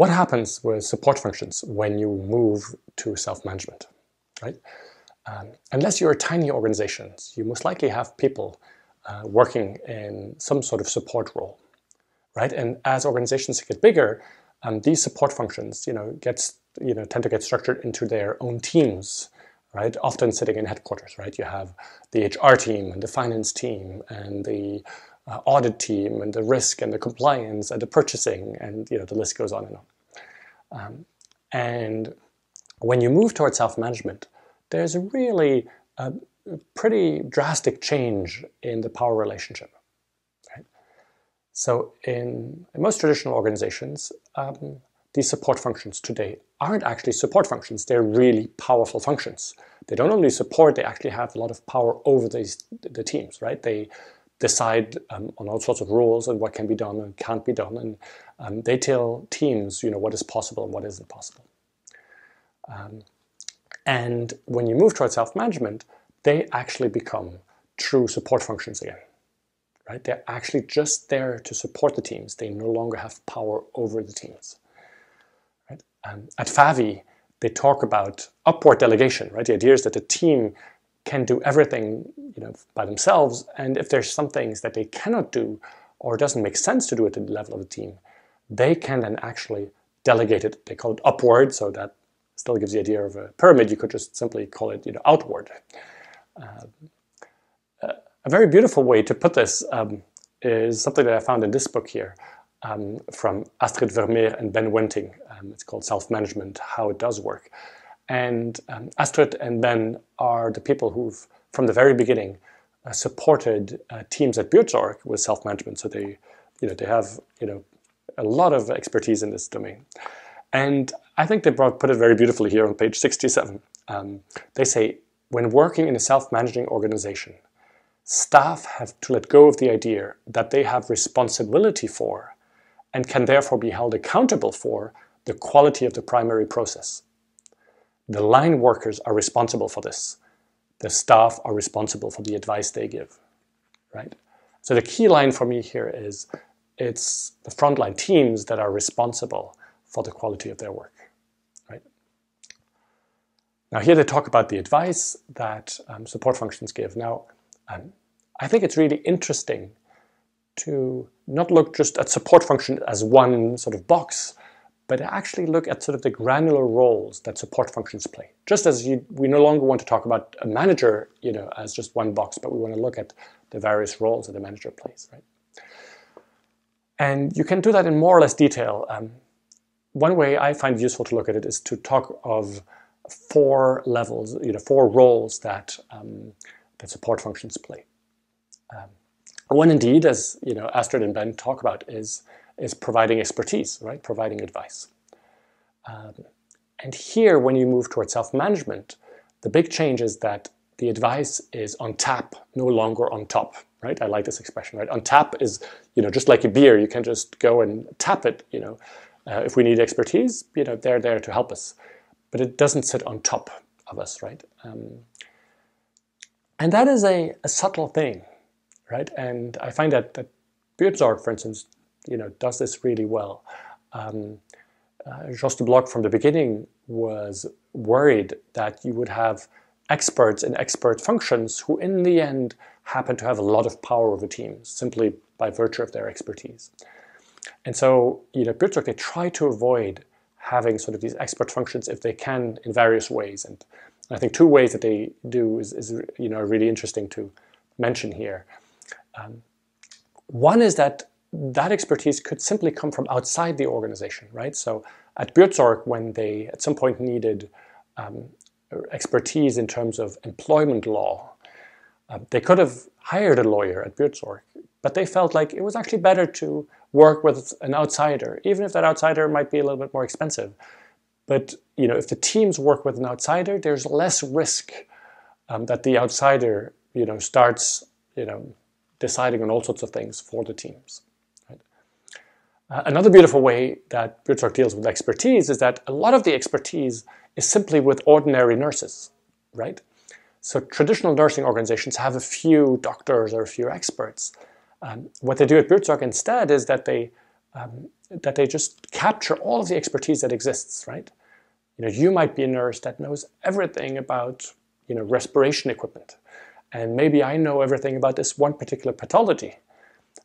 what happens with support functions when you move to self-management, right? Um, unless you're a tiny organization, you most likely have people uh, working in some sort of support role, right? And as organizations get bigger, um, these support functions, you know, gets you know tend to get structured into their own teams, right? Often sitting in headquarters, right? You have the HR team and the finance team and the uh, audit team and the risk and the compliance and the purchasing and you know the list goes on and on. Um, and when you move towards self-management, there's really a pretty drastic change in the power relationship. Right? So in, in most traditional organizations, um, these support functions today aren't actually support functions. They're really powerful functions. They don't only support, they actually have a lot of power over these the teams, right? They decide um, on all sorts of rules and what can be done and can't be done, and um, they tell teams, you know, what is possible and what isn't possible. Um, and when you move towards self-management, they actually become true support functions again. Right? They're actually just there to support the teams. They no longer have power over the teams. Right? Um, at Favi, they talk about upward delegation. Right? The idea is that the team can do everything you know, by themselves, and if there's some things that they cannot do or doesn't make sense to do at the level of the team, they can then actually delegate it. They call it upward, so that still gives the idea of a pyramid. You could just simply call it you know, outward. Uh, a very beautiful way to put this um, is something that I found in this book here um, from Astrid Vermeer and Ben Wenting. Um, it's called Self-Management, How It Does Work. And um, Astrid and Ben are the people who've, from the very beginning, uh, supported uh, teams at Buurtzorg with self-management. So they, you know, they have, you know, a lot of expertise in this domain. And I think they brought, put it very beautifully here on page 67. Um, they say, when working in a self-managing organization, staff have to let go of the idea that they have responsibility for and can therefore be held accountable for the quality of the primary process. The line workers are responsible for this. The staff are responsible for the advice they give, right? So the key line for me here is it's the frontline teams that are responsible for the quality of their work. Right? Now here they talk about the advice that um, support functions give. Now, um, I think it's really interesting to not look just at support function as one sort of box, but actually look at sort of the granular roles that support functions play. Just as you, we no longer want to talk about a manager, you know, as just one box, but we want to look at the various roles that the manager plays, right? And you can do that in more or less detail. Um, one way I find useful to look at it is to talk of four levels, you know, four roles that um, that support functions play. Um, one, indeed, as you know, Astrid and Ben talk about, is is providing expertise, right? Providing advice. Um, and here, when you move towards self-management, the big change is that the advice is on tap, no longer on top, right? I like this expression, right? On tap is, you know, just like a beer, you can just go and tap it, you know, uh, if we need expertise, you know, they're there to help us. But it doesn't sit on top of us, right? Um, and that is a, a, subtle thing, right? And I find that, that Buurtzorg, for instance, you know, does this really well. Um, uh, Jos de Blok from the beginning was worried that you would have experts in expert functions who in the end happen to have a lot of power over teams simply by virtue of their expertise. And so, you know, Buurtzorg, they try to avoid having sort of these expert functions if they can in various ways. And I think two ways that they do is, is you know, really interesting to mention here. Um, one is that that expertise could simply come from outside the organization, right? So at Buurtzorg, when they at some point needed um, expertise in terms of employment law, uh, they could have hired a lawyer at Buurtzorg, but they felt like it was actually better to work with an outsider, even if that outsider might be a little bit more expensive. But you know, if the teams work with an outsider, there's less risk um, that the outsider, you know, starts, you know, deciding on all sorts of things for the teams. Uh, another beautiful way that Buurtzorg deals with expertise is that a lot of the expertise is simply with ordinary nurses, right? So traditional nursing organizations have a few doctors or a few experts. Um, what they do at Buurtzorg instead is that they um, that they just capture all of the expertise that exists, right? You know, you might be a nurse that knows everything about, you know, respiration equipment. And maybe I know everything about this one particular pathology.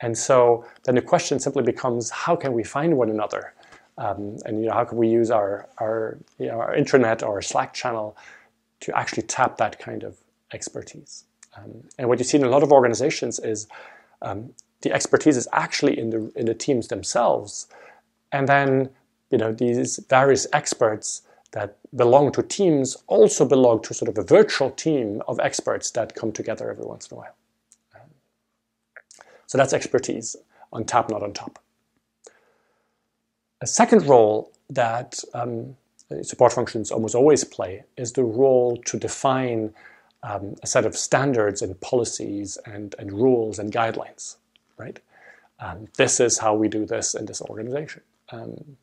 And so then the question simply becomes, how can we find one another? Um, and you know, how can we use our, our, you know, our intranet or Slack channel to actually tap that kind of expertise? Um, and what you see in a lot of organizations is um, the expertise is actually in the, in the teams themselves. And then you know, these various experts that belong to teams also belong to sort of a virtual team of experts that come together every once in a while. So that's expertise on tap, not on top. A second role that um, support functions almost always play is the role to define um, a set of standards and policies and, and rules and guidelines, right? Um, this is how we do this in this organization. Um,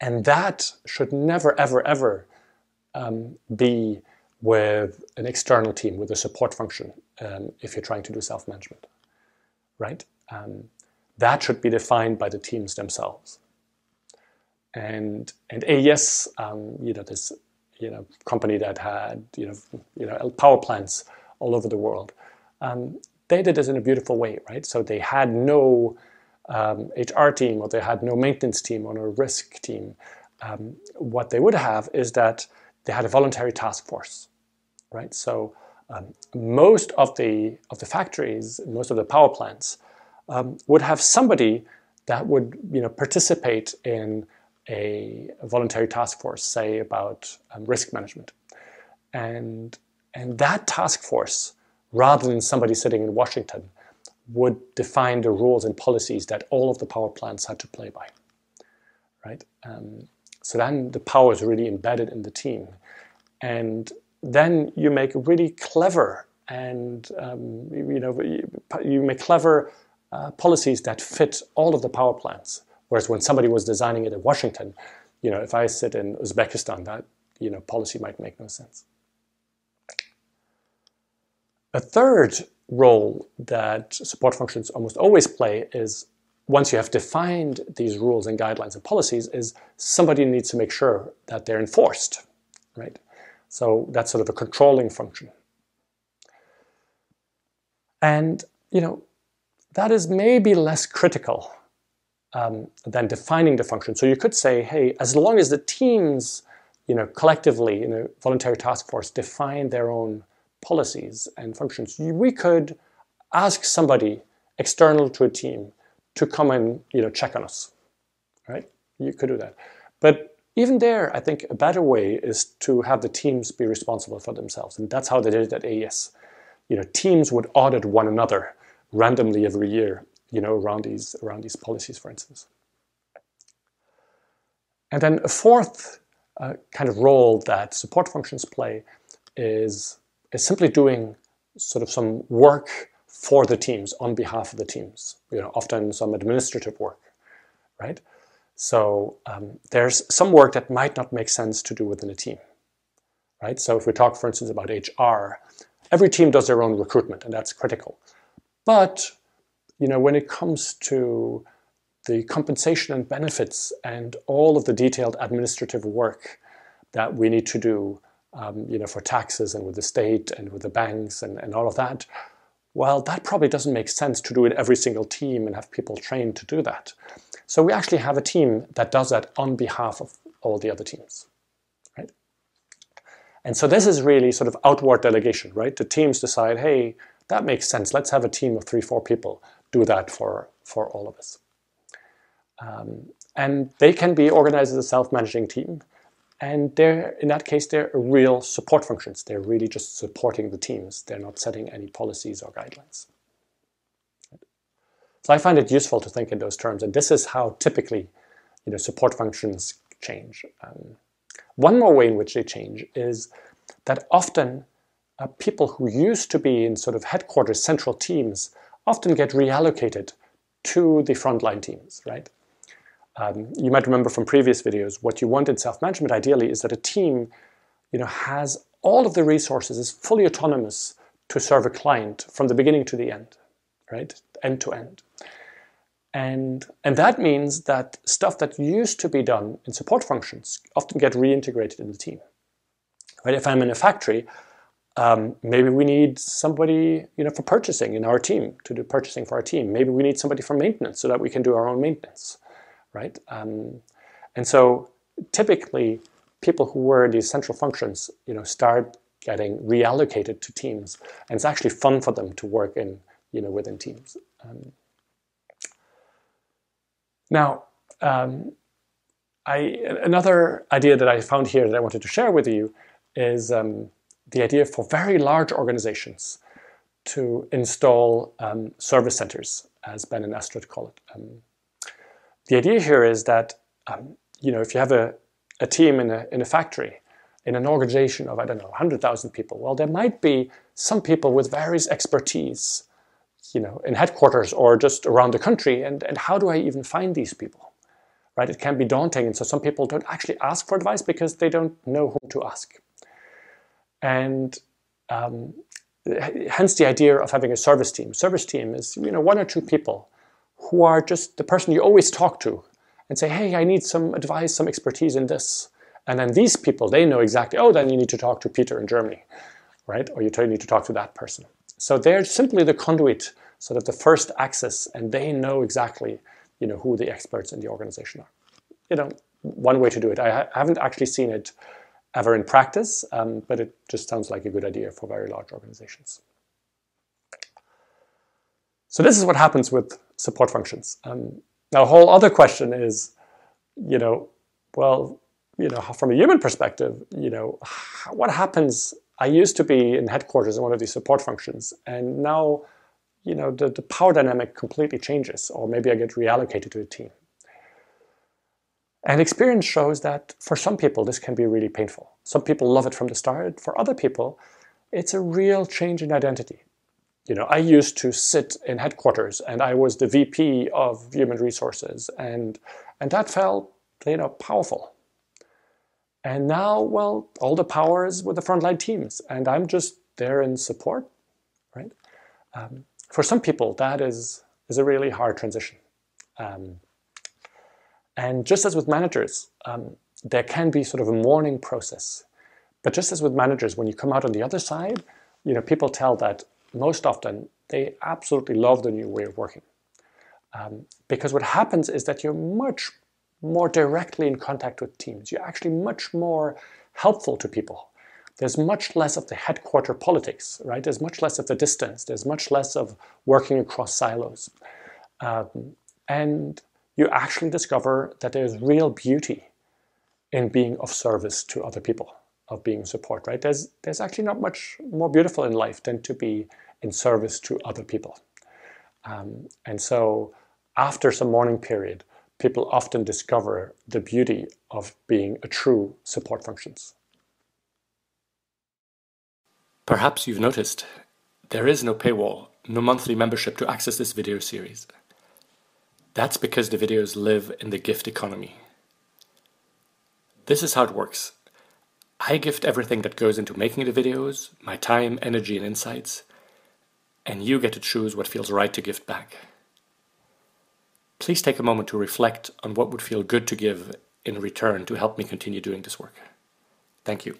and that should never, ever, ever um, be with an external team, with a support function, um, if you're trying to do self-management right? Um, that should be defined by the teams themselves. And and AES, um, you know, this you know company that had you know you know power plants all over the world, um, they did this in a beautiful way, right? So they had no um, HR team or they had no maintenance team or no risk team. Um, what they would have is that they had a voluntary task force, right? So um, most of the of the factories, most of the power plants, um, would have somebody that would you know participate in a, voluntary task force, say about um, risk management, and and that task force, rather than somebody sitting in Washington, would define the rules and policies that all of the power plants had to play by, right? Um, so then the power is really embedded in the team, and then you make really clever and um, you know you make clever uh, policies that fit all of the power plants. Whereas when somebody was designing it in Washington, you know, if I sit in Uzbekistan, that you know policy might make no sense. A third role that support functions almost always play is once you have defined these rules and guidelines and policies, is somebody needs to make sure that they're enforced, right? So that's sort of a controlling function. And, you know, that is maybe less critical um, than defining the function. So you could say, hey, as long as the teams, you know, collectively in a voluntary task force define their own policies and functions, we could ask somebody external to a team to come and, you know, check on us, right? You could do that. But even there, I think a better way is to have the teams be responsible for themselves. And that's how they did it at AES. You know, teams would audit one another randomly every year, you know, around these, around these policies, for instance. And then a fourth uh, kind of role that support functions play is, is simply doing sort of some work for the teams on behalf of the teams, you know, often some administrative work, right? So um, there's some work that might not make sense to do within a team, right? So if we talk, for instance, about HR, every team does their own recruitment, and that's critical. But you know, when it comes to the compensation and benefits and all of the detailed administrative work that we need to do, um, you know, for taxes and with the state and with the banks and, and all of that, well, that probably doesn't make sense to do it every single team and have people trained to do that. So we actually have a team that does that on behalf of all the other teams, right? And so this is really sort of outward delegation, right? The teams decide, hey, that makes sense. Let's have a team of three, four people do that for, for all of us. Um, and they can be organized as a self-managing team. And they're, in that case, they're real support functions. They're really just supporting the teams. They're not setting any policies or guidelines. So I find it useful to think in those terms, and this is how typically you know, support functions change. Um, one more way in which they change is that often uh, people who used to be in sort of headquarters central teams often get reallocated to the frontline teams, right? Um, you might remember from previous videos, what you want in self-management ideally is that a team you know, has all of the resources, is fully autonomous to serve a client from the beginning to the end, right? End to end. And, and that means that stuff that used to be done in support functions often get reintegrated in the team. Right? If I'm in a factory, um, maybe we need somebody you know, for purchasing in our team to do purchasing for our team. Maybe we need somebody for maintenance so that we can do our own maintenance, right? Um, and so typically, people who were these central functions, you know, start getting reallocated to teams, and it's actually fun for them to work in, you know, within teams. Um, now, um, I, another idea that I found here that I wanted to share with you is um, the idea for very large organizations to install um, service centers, as Ben and Astrid call it. The idea here is that um, you know if you have a, a team in a, in a factory, in an organization of I don't know 100,000 people, well there might be some people with various expertise, you know, in headquarters or just around the country, and, and how do I even find these people? Right? It can be daunting, and so some people don't actually ask for advice because they don't know whom to ask. And um, hence the idea of having a service team. Service team is you know one or two people who are just the person you always talk to and say, hey, I need some advice, some expertise in this. And then these people, they know exactly, oh, then you need to talk to Peter in Germany, right? Or you need to talk to that person. So they're simply the conduit, sort of the first access, and they know exactly, you know, who the experts in the organization are. You know, one way to do it. I ha- haven't actually seen it ever in practice, um, but it just sounds like a good idea for very large organizations. So this is what happens with support functions. Um, now, a whole other question is, you know, well, you know, from a human perspective, you know, what happens? I used to be in headquarters in one of these support functions, and now, you know, the, the power dynamic completely changes, or maybe I get reallocated to a team. And experience shows that for some people, this can be really painful. Some people love it from the start. For other people, it's a real change in identity. You know, I used to sit in headquarters and I was the VP of human resources and, and that felt, you know, powerful. And now, well, all the power is with the frontline teams and I'm just there in support, right? Um, for some people, that is, is a really hard transition. Um, and just as with managers, um, there can be sort of a mourning process. But just as with managers, when you come out on the other side, you know, people tell that most often they absolutely love the new way of working. Um, because what happens is that you're much more directly in contact with teams. You're actually much more helpful to people. There's much less of the headquarter politics, right? There's much less of the distance. There's much less of working across silos. Um, and you actually discover that there's real beauty in being of service to other people, of being support, right? There's, there's actually not much more beautiful in life than to be in service to other people. Um, and so after some mourning period, people often discover the beauty of being a true support functions. Perhaps you've noticed there is no paywall, no monthly membership to access this video series. That's because the videos live in the gift economy. This is how it works. I gift everything that goes into making the videos, my time, energy, and insights, and you get to choose what feels right to gift back. Please take a moment to reflect on what would feel good to give in return to help me continue doing this work. Thank you.